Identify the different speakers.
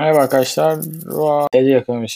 Speaker 1: Merhaba arkadaşlar. Deli yakın?